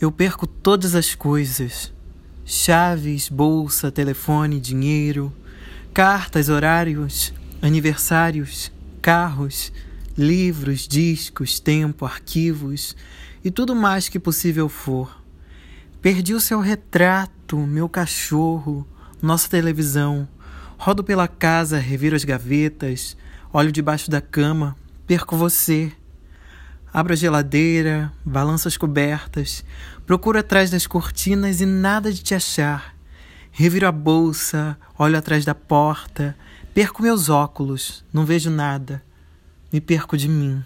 Eu perco todas as coisas: chaves, bolsa, telefone, dinheiro, cartas, horários, aniversários, carros, livros, discos, tempo, arquivos e tudo mais que possível for. Perdi o seu retrato, meu cachorro, nossa televisão. Rodo pela casa, reviro as gavetas, olho debaixo da cama, perco você. Abro a geladeira, balanço as cobertas, procuro atrás das cortinas e nada de te achar. Reviro a bolsa, olho atrás da porta, perco meus óculos, não vejo nada. Me perco de mim.